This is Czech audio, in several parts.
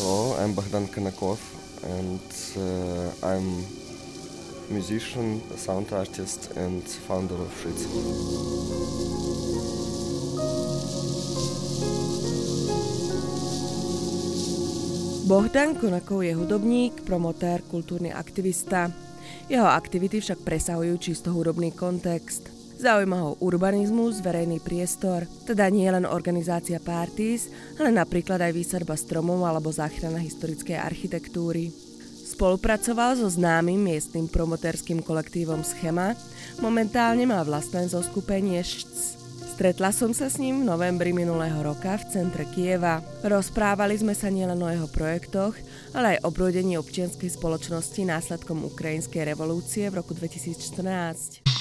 Hello, I'm Bogdan Konakov and uh, I'm musician, sound artist and founder of Fritz. Bohdan Konakov je hudobník, promotér, kultúrny aktivista. Jeho aktivity však presahujú čisto hudobný kontext. Zaujíma ho urbanizmus, verejný priestor, teda nie len organizácia parties, ale napríklad aj výsadba stromov alebo záchrana historickej architektúry. Spolupracoval so známym miestnym promotérským kolektívom Schema, momentálne má vlastné zoskupenie ŠC. Stretla som sa s ním v novembri minulého roka v centre Kieva. Rozprávali sme sa nielen o jeho projektoch, ale aj o brúdení občianskej spoločnosti následkom ukrajinskej revolúcie v roku 2014.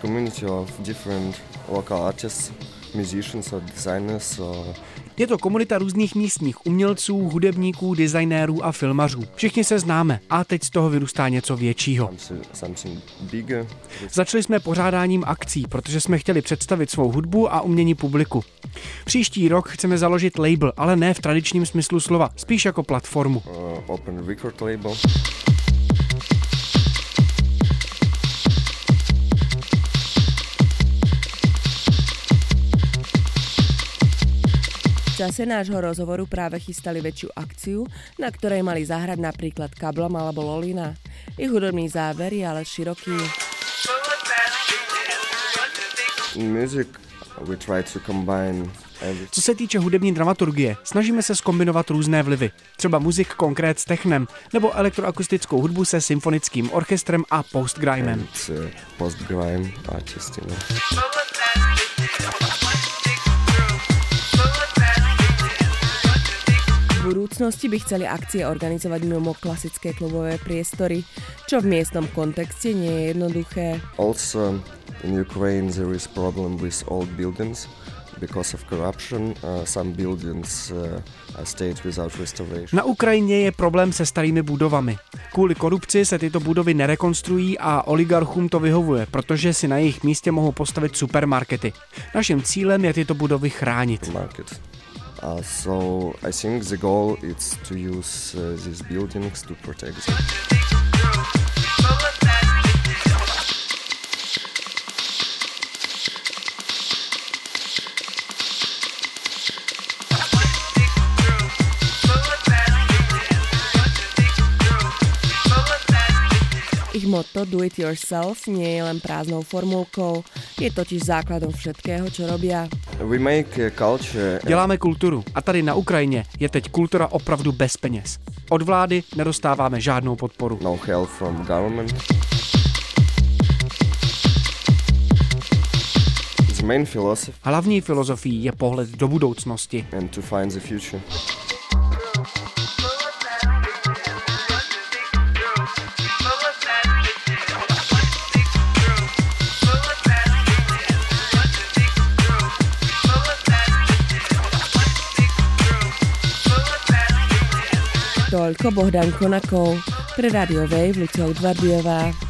community of different local artists, musicians or designers or Je to komunita různých místních umělců, hudebníků, designérů a filmařů. Všichni se známe a teď z toho vyrůstá něco většího. Začali jsme pořádáním akcí, protože jsme chtěli představit svou hudbu a umění publiku. Příští rok chceme založit label, ale ne v tradičním smyslu slova, spíš jako platformu. Uh, open record label. Čase nášho rozhovoru práve chystali väčšiu akciu, na ktorej mali zahrať napríklad Kablom alebo Lolina. Ich hudobný záber je ale široký. Music, we try to combine. Co se týče hudební dramaturgie, snažíme se skombinovat různé vlivy. Třeba muzik konkrét s technem, nebo elektroakustickou hudbu se symfonickým orchestrem a postgrimem. and uh, post budúcnosti by chceli akcie organizovať mimo klasické klubové priestory, čo v miestnom kontexte nie je jednoduché. Also, in Ukraine, there is problem with old buildings because of corruption. Uh, some buildings uh, are stayed without restoration. Na Ukrajině je problém se starými budovami. Kvůli korupci se tyto budovy nerekonstruují a oligarchům to vyhovuje, protože si na jejich místě mohou postavit supermarkety. Naším cílem je tyto budovy chránit. market. Uh, so I think the goal is to use uh, these buildings to protect them. Ich motto Do It Yourself nie je len prázdnou formulkou, je totiž základom všetkého, čo robia. We make culture. Děláme kulturu a tady na Ukrajině je teď kultura opravdu bez peněz. Od vlády nedostáváme žádnou podporu. no help from government. Hlavní filozofií je pohled do budoucnosti. and to find the future. Toľko Bohdan Konakov pre Radio Wave Lucia Udvardiová.